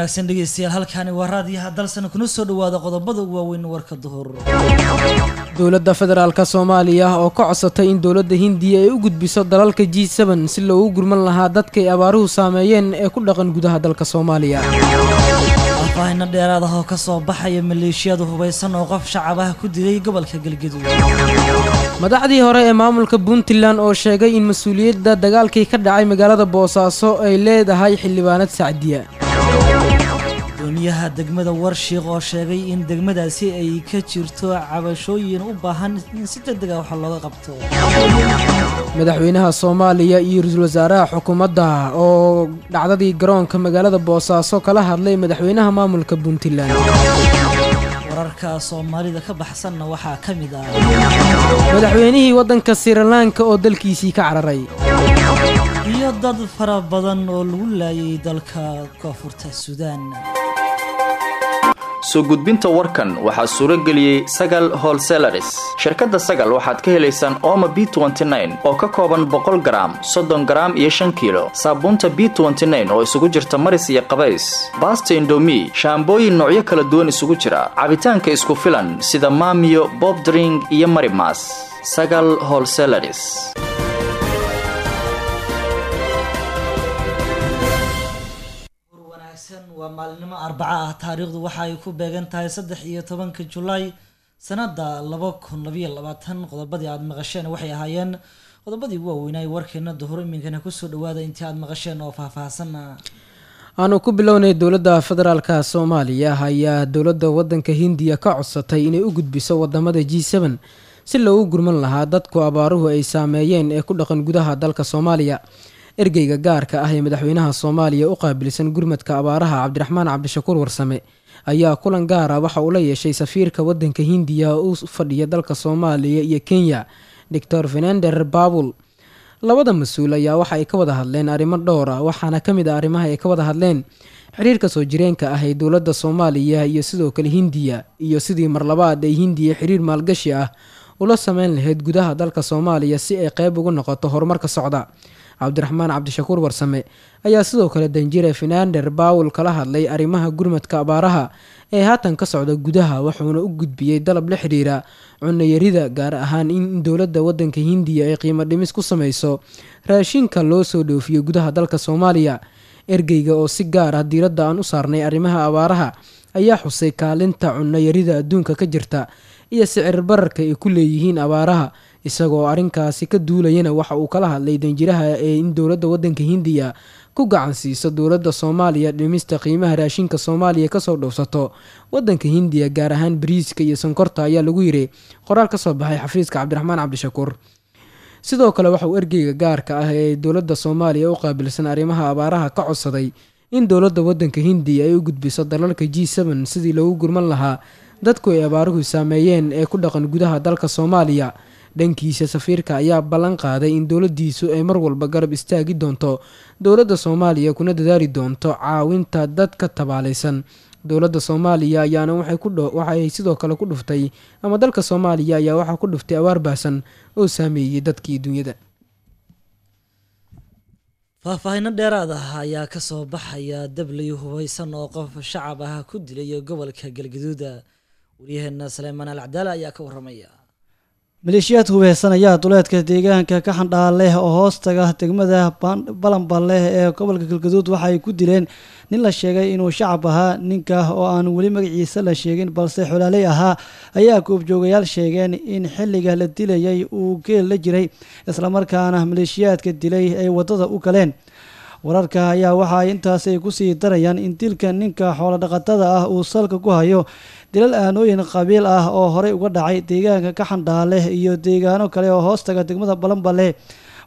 wanaagsan dhegeystayaal halkaani waa raadiyaha dalsan kuna soo dhawaada qodobada ugu waaweyn warka duhur. Dowladda federaalka soomaaliya oo ka codsatay in dowladda hindiya ay u gudbiso dalalka g si loogu gurman lahaa dadkay abaaruhu saameeyeen ee ku dhaqan gudaha dalka soomaaliya. Faahfaahino dheeraad ah oo ka soo baxaya maleeshiyada hubaysan oo qof shacabaha ku dilay gobolka galgaduud madaxdii hore ee maamulka puntland oo sheegay in mas'uuliyadda dagaalkii ka dhacay magaalada boosaaso ay leedahay xildhibaanad sacdiya gudoomiyaha degmada warshiiq oo sheegay in degmadaasi ay ka jirto cabashooyin u baahan in si degdeg ah wax looga qabto. Madaxweynaha soomaaliya iyo ra'iisul wasaaraha xukuumadda oo dhacdadii garoonka magaalada boosaaso kala hadlay madaxweynaha maamulka puntland. Wararka soomaalida ka baxsanna waxaa ka mid ah madaxweynihii waddanka sirilanka oo dalkiisii ka cararay. iyo dad fara badan oo lagu laayay dalka koonfurta suudaan soo gudbinta warkan waxaa suuro geliyey sagal holselaris shirkadda sagal waxaad ka helaysaan ooma b oo ka kooban boqol garaam soddon garaam iyo shan kiilo. Saabuunta b oo isugu jirta maris iyo qabays. Baasta indomi shaambooyin noocyo kala duwan isugu jira. Cabitaanka isku filan sida maamiyo bobdring iyo marimas sagal holselaris waa maalinimo arbaca ah. Taariikhdu waxa ay ku beegan tahay saddex iyo tobanka julaay sanada laba kun labayo labaatan. Qodobadii aada maqasheen waxay ahaayeen qodobadii ugu waaweynay. Warkeena duhur iminkana ku soo dhawaada intii aada maqasheen oo faahfaahsan aanu ku bilownay dowladda federaalka soomaaliya ayaa dowladda wadanka hindiya ka codsatay inay u gudbiso waddamada g seben si loogu gurman lahaa dadku abaaruhu ay saameeyeen ee ku dhaqan gudaha dalka soomaaliya ergeyga gaarka ah ee madaxweynaha soomaaliya u qaabilsan gurmadka abaaraha cabdiraxmaan cabdishakuur warsame ayaa kulan gaara waxa uu la yeeshay safiirka wadanka hindiya oo u fadhiya dalka soomaaliya iyo kenya doctor fenander babul. Labada mas'uul ayaa waxa ay ka wada hadleen arrimo dhowr ah waxaana ka mid ah arrimaha ay ka wada hadleen xiriirka soo jireenka ah ee dowladda soomaaliya iyo sidoo kale hindiya iyo sidii marlabaad ay hindiya xiriir maalgashi ah ula sameyn lahayd gudaha dalka soomaaliya si ay qeyb uga noqoto horumarka socda cabdiraxmaan cabdishakuur warsame ayaa sidoo kale danjire fenander bawul kala hadlay arrimaha gurmadka abaaraha ee haatan ka socda gudaha wuxuuna u gudbiyey dalab la xiriira cunayarida gaar ahaan in dowladda wadanka hindiya ay qiimo dhimis ku sameyso raashinka loo soo dhoofiyo gudaha dalka soomaaliya. Ergeyga oo si gaar ah diiradda aan u saarnay arrimaha abaaraha ayaa xusay kaalinta cunayarida adduunka ka jirta iyo sicir bararka ay ku leeyihiin abaaraha isagoo arrinkaasi ka duulayana waxa uu kala hadlay danjiraha ee in dowladda wadanka hindiya ku gacan siiso soomaaliya dhimista qiimaha raashinka soomaaliya ka soo dhowsato wadanka hindiya gaar ahaan bariiska iyo sonkorta ayaa lagu yiri qoraal ka soo baxay xafiiska cabdiraxmaan cabdishakuur. Sidoo kale waxa uu ergeyga gaarka ah ee dowladda soomaaliya u qaabilsan arrimaha abaaraha ka codsaday in dowladda wadanka hindiya ay u gudbiso dalalka g sidii loogu gurman lahaa dadku ay abaaruhu saameeyeen ee ku dhaqan gudaha dalka soomaaliya dhankiisa safiirka ayaa ballan qaaday in dowladdiisu ay mar walba garab istaagi doonto. Dowladda soomaaliya kuna dadaali doonto caawinta dadka tabaalaysan. Dowladda soomaaliya ayaana waxay sidoo kale ku dhuftay ama dalka soomaaliya ayaa waxaa ku dhuftay abaar baahsan oo saameeyey dadkii dunyada. Faahfaahino dheeraad ah ayaa ka soo baxaya dablay hubaysan oo qof shacab ah ku dilay gobolka galgaduuda waryaheena saleymaan al cadaala ayaa ka waramaya maleeshiyaad hubeysan ayaa duleedka deegaanka ka xandhaa leh oo hoostaga degmada balanbal leh ee gobolka galgaduud waxa ku dileen nin la sheegay inuu shacab ahaa ninka oo aan weli magaciisa la sheegin balse xolaaley ahaa ayaa goobjoogayaal sheegeen in xilliga la dilayay uu geel la jiray islamarkaana maleeshiyaadka dilay ay waddada u galeen wararka ayaa waxa ay intaas ay ku sii darayaan in dilka ninka xoolodhaqatada ah uu salka ku hayo dilal aanooyin qabiil ah oo horey uga dhacay deegaanka ka xandhaaleh iyo deegaano kale oo hoostaga degmada balanbale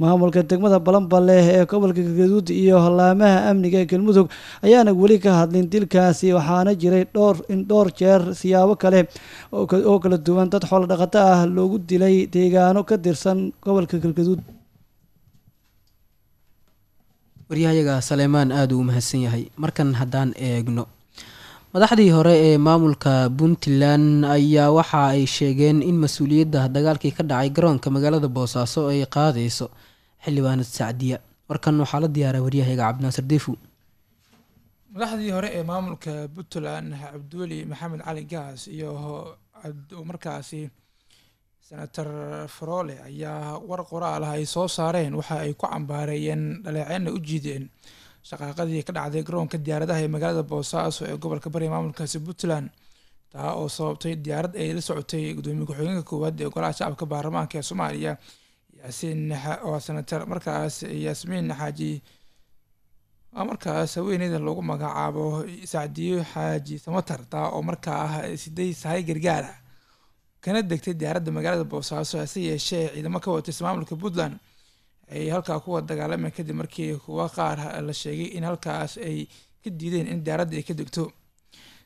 maamulka degmada balanbale ee gobolka galgaduud iyo laamaha amniga galmudug ayaana weli ka hadlin dilkaasi waxaana jiray dhowr in dhowr jeer siyaabo kale oo kala duwan dad xoolodhaqato ah loogu dilay deegaano ka tirsan gobolka galgaduud waryahayaga saleymaan aada uu mahadsan yahay. Markan haddaan eegno madaxdii hore ee maamulka puntland ayaa waxa ay sheegeen in mas'uuliyadda dagaalkii ka dhacay garoonka magaalada boosaaso ay qaadayso xildhibaanad sacdiya. Warkan waxaa la diyaaray waryahayaga cabdinaasir defu madaxdii hore ee maamulka puntland cabdiweli maxamed cali gaas iyo markaasi senator farole ayaa war qoraal ah ay soo saareen waxa ay ku cambaareeyeen dhaleeceena u jiideen. Shaqaaqadii ka dhacday garoonka diyaaradaha ee magaalada boosaaso ee gobolka bari maamulkaasi puntland taa oo sababtay diyaarad ay la socotay gudoomiye ku-xigeenka koowaad ee golaha shacabka baarlamaanka ee soomaaliya yaasiin waa senator markaas yaasmiin xaaji markaas haweeneyda lagu magacaabo sacdiyo xaaji samatar taa oo markaa ah siday sahay gargaar ah kana degtay diyaaradda magaalada boosaaso hase yeeshee ciidamo ka watay maamulka puntland ay halkaa kuwa dagaalameen kadib markii kuwa qaar la sheegay in halkaas ay ka diideen in diyaaradda ay ka degto.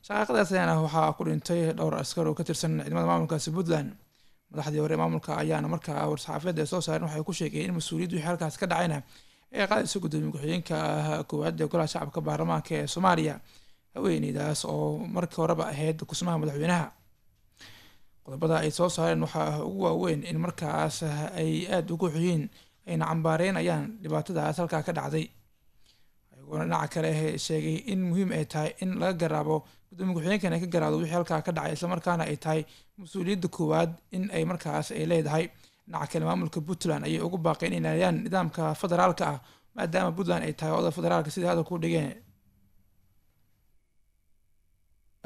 Shaqaaqadaas ayaana waxaa ku dhintay dhowr askar oo ka tirsan ciidamada maamulkaasi puntland. Madaxdii hore maamulka ayaana markaa war-saxaafiyadda ay soo saareen waxay ku sheegeen in mas'uuliyaddu wixii halkaas ka dhacayna ee qaadaysa gudoomiye ku-xigeenka koowaad ee golaha shacabka baarlamaanka ee soomaaliya haweeneydaas oo markii horeba ahayd kusmaha madaxweynaha qodobada ay soo saareen waxaa ugu waaweyn in markaas ay aada ugu xuyiin ayna cambaareynayaan dhibaatadaas halkaa ka dhacday. Ayagoona dhinaca kale sheegay in muhiim ay tahay in laga garaabo gudoomiye ku-xigeenkan ay ka garaado wixii halkaa ka dhacay islamarkaana ay tahay mas'uuliyadda koowaad in ay markaas ay leedahay. Dhinaca kale maamulka puntland ayay ugu baaqeen in ilaaliyaan nidaamka federaalka ah maadaama puntland ay tahay oda federaalka sidai hadalku dhigeen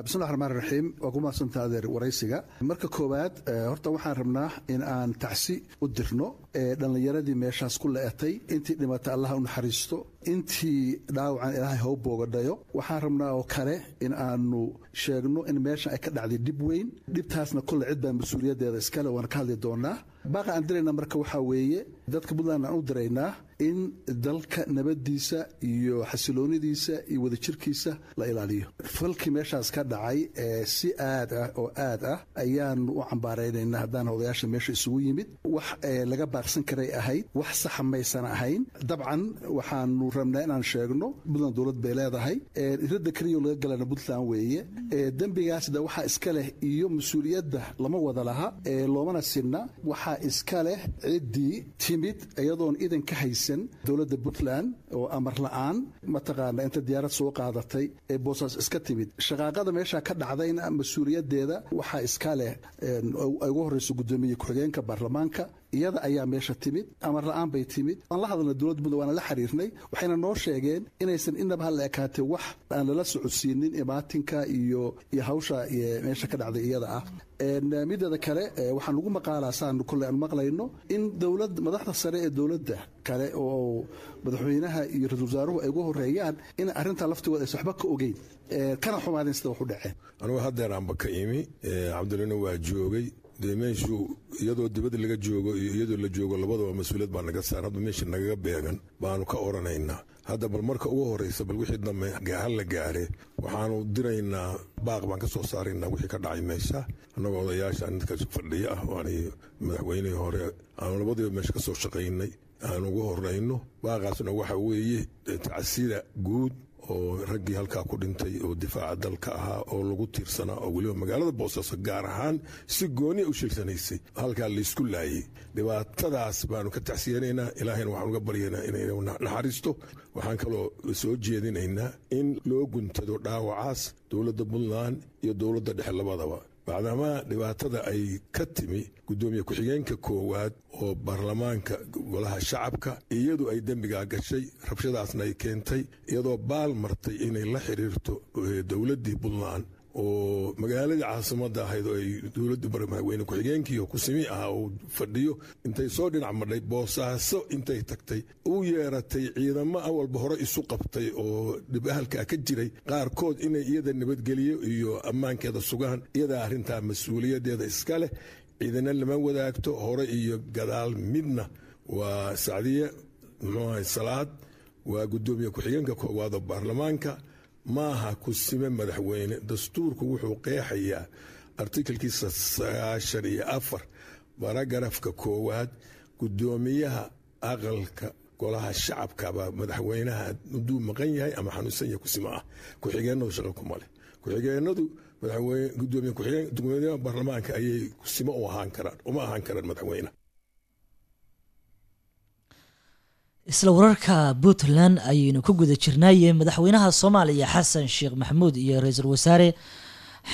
bismillahi raxmaan raxiim waa ku mahadsantaa adeer waraysiga? Marka koowaad horta waxaan rabnaa in aan tacsi u dirno dhallinyaradii meeshaas ku le'etay intii dhimatay allah u naxariisto intii dhaawacan ilaahay hau boogadhayo waxaan rabnaa oo kale in aanu sheegno in meeshan ay ka dhacday dhib weyn. Dhibtaasna kolle cid baa mas'uuliyaddeeda iskale waana ka hadli doonaa. Baaqa aan dirayna marka waxaa weeye dadka puntland aan u diraynaa in dalka nabadiisa iyo xasiloonidiisa iyo wadajirkiisa la ilaaliyo. Falkii meeshaas ka dhacay ee si aad ah oo aad ah ayaanu u cambaaraynaynaa haddaan odayaasha meesha isugu yimid. Wax laga baaqsan karay ahayd wax saxa maysan ahayn. Dabcan waxaanu rabnaa inaan sheegno puntland dowlad bay leedahay irada keliyo laga galana puntland weeye. Dembigaasda waxaa iska leh iyo mas'uuliyadda lama wada laha loomana sinna. Waxaa iska leh ciddii timid iyadoon idan ka haysan dowladda puntland oo amar la'aan mataqaana inta diyaarad soo qaadatay ee boosaas iska timid. Shaqaaqada meesha ka dhacdayna mas'uuliyaddeeda waxaa iska leh ay ugu horreyso guddoomiye ku-xigeenka baarlamaanka iyada ayaa meesha timid amar la'aan bay timid. Aan la hadalna dowladda puntland waana la xiriirnay waxayna noo sheegeen inaysan inaba hala ekaatay wax aan lala socodsiinin imaatinka iyo iyo hawsha meesha ka dhacday iyada ah. Mideeda kale waxaan lagu maqaalaa saan kolley aan maqlayno in dowlad madaxda sare ee dowladda kale oo madaxweynaha iyo ra'isul wasaaruhu ay ugu horeeyaan in arrintaa laftigooda aysan waxba ka ogeyn kana xumaadeen sida wax u dhaceen. Anugu haddeer aanba ka imi cabdulina waa joogay dee meeshu iyadoo dibadda laga joogo iyo iyadoo la joogo labadaba mas'uuliyad baa naga saar. Hadda meesha nagaga beegan baanu ka oranaynaa. Hadda bal marka ugu horreysa bal wixii dambe hal la gaare waxaanu diraynaa baaq baan ka soo saaraynaa wixii ka dhacay meesha. Annagoo odayaasha ninka fadhiya ah ani madaxweynihii hore aanu labadiiba meesha ka soo shaqaynay. Aanu ugu horrayno baaqaasna waxa weeye tacasida guud oo raggii halkaa ku dhintay oo difaaca dalka ahaa oo lagu tiirsanaa oo weliba magaalada boosaaso gaar ahaan si gooniya u sheegsanaysay halkaa laysku laayay. Dhibaatadaas baanu ka tacsiyanaynaa ilaahayna waxaan uga baryaynaa inay naxariisto. Waxaan kaloo soo jeedinaynaa in loo guntado dhaawacaas dowladda puntland iyo dowladda dhexe labadaba maadaama dhibaatada ay ka timi guddoomiye ku-xigeenka koowaad oo baarlamaanka golaha shacabka iyadu ay dembigaa gashay rabshadaasna ay keentay iyadoo baal martay inay la xiriirto dowladdii puntland oo magaaladii caasimadda ahayd oo ay dowladda madaxweyne ku-xigeenkii kusimi ahaa uu fadhiyo intay soo dhinac madhay boosaaso intay tagtay. U yeeratay ciidamo awalba hore isu qabtay oo dhib ahalkaa ka jiray. Qaarkood inay iyada nabadgeliyo iyo ammaankeeda sugaan iyadaa arrintaa mas'uuliyaddeeda iska leh. Ciidana lama wadaagto hore iyo gadaal midna. Waa sacdiye muxuu ahay salaad waa guddoomiye ku-xigeenka koowaada baarlamaanka maaha kusime madaxweyne. Dastuurku wuxuu qeexayaa artikelkiisa sagaashan iyo afar baragarafka koowaad guddoomiyaha aqalka golaha shacabkabaa madaxweynaha hadduu maqan yahay ama xanuunsan yahay kusimo ah. Ku-xigeenadu shaqa kuma leh. Ku-xigeenadu gudoomiye ku-xigeen baarlamaanka ayay kusimo u ahaan karaan uma ahaan karaan madaxweyne isla wararka puntland ayaynu ku guda jirnaaye madaxweynaha soomaaliya xasan sheekh maxamuud iyo ra'iisul wasaare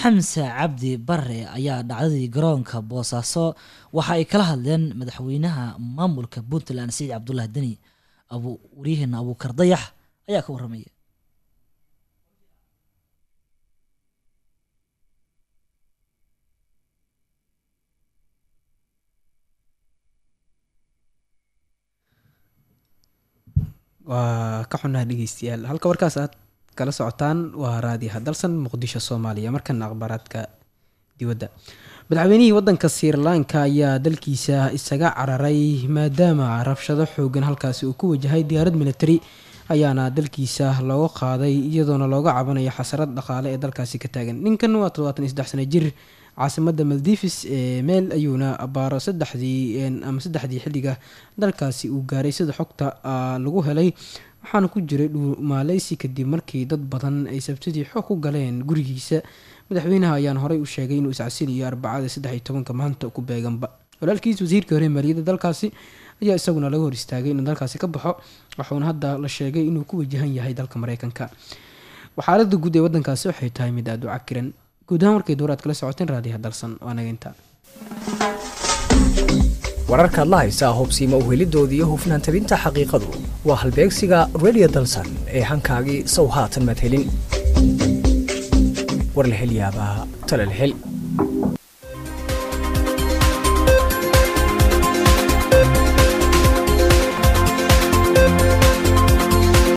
xamse cabdi bare ayaa dhacdadii garoonka boosaaso. Waxa ay kala hadleen madaxweynaha maamulka puntland saciid cabdullah deni waryaheena abuukar dayax ayaa ka waramaya waa ka xunaha dhegeystayaal. Halka warkaas aad kala socotaan waa raadiyaha dalsan muqdisho soomaaliya. Markana akhbaaraadka dibadda madaxweynihii wadanka srilanka ayaa dalkiisa isaga cararay maadaama rabshado xoogan halkaasi uu ku wajahay diyaarad military ayaana dalkiisa looga qaaday iyadoona looga cabanayo xasarad dhaqaale ee dalkaasi ka taagan. Ninkan waa todobaatan iyo saddex sana jir caasimada maldives ee meel ayuuna abaaro saddexdii ama saddexdii xilliga dalkaasi uu gaaray sida xogta lagu helay. Waxaana ku jiray dhuumaaleysi kadib markii dad badan ay sabtidii xoog ku galeen gurigiisa. Madaxweynaha ayaan horey u sheegay inuu iscasiliyo arbacada saddex iyo tobanka maanta ku beeganba. Walaalkiis wasiirka hore maaliyadda dalkaasi ayaa isaguna laga hor istaagay inuu dalkaasi ka baxo waxuuna hadda la sheegay inuu ku wajahan yahay dalka mareykanka. Xaalada guud ee wadankaasi waxay tahay mid aada u cakiran guud warkay dowraad kala socoteen raadiyaha dalsan waa naga wararkaad la haysaa hubsiima uhelidooda iyo hufnaan tabinta xaqiiqadu. Waa halbeegsiga radio dalsan ee hankaagii sow haatan madhelin war la hel yaabaa tala la hel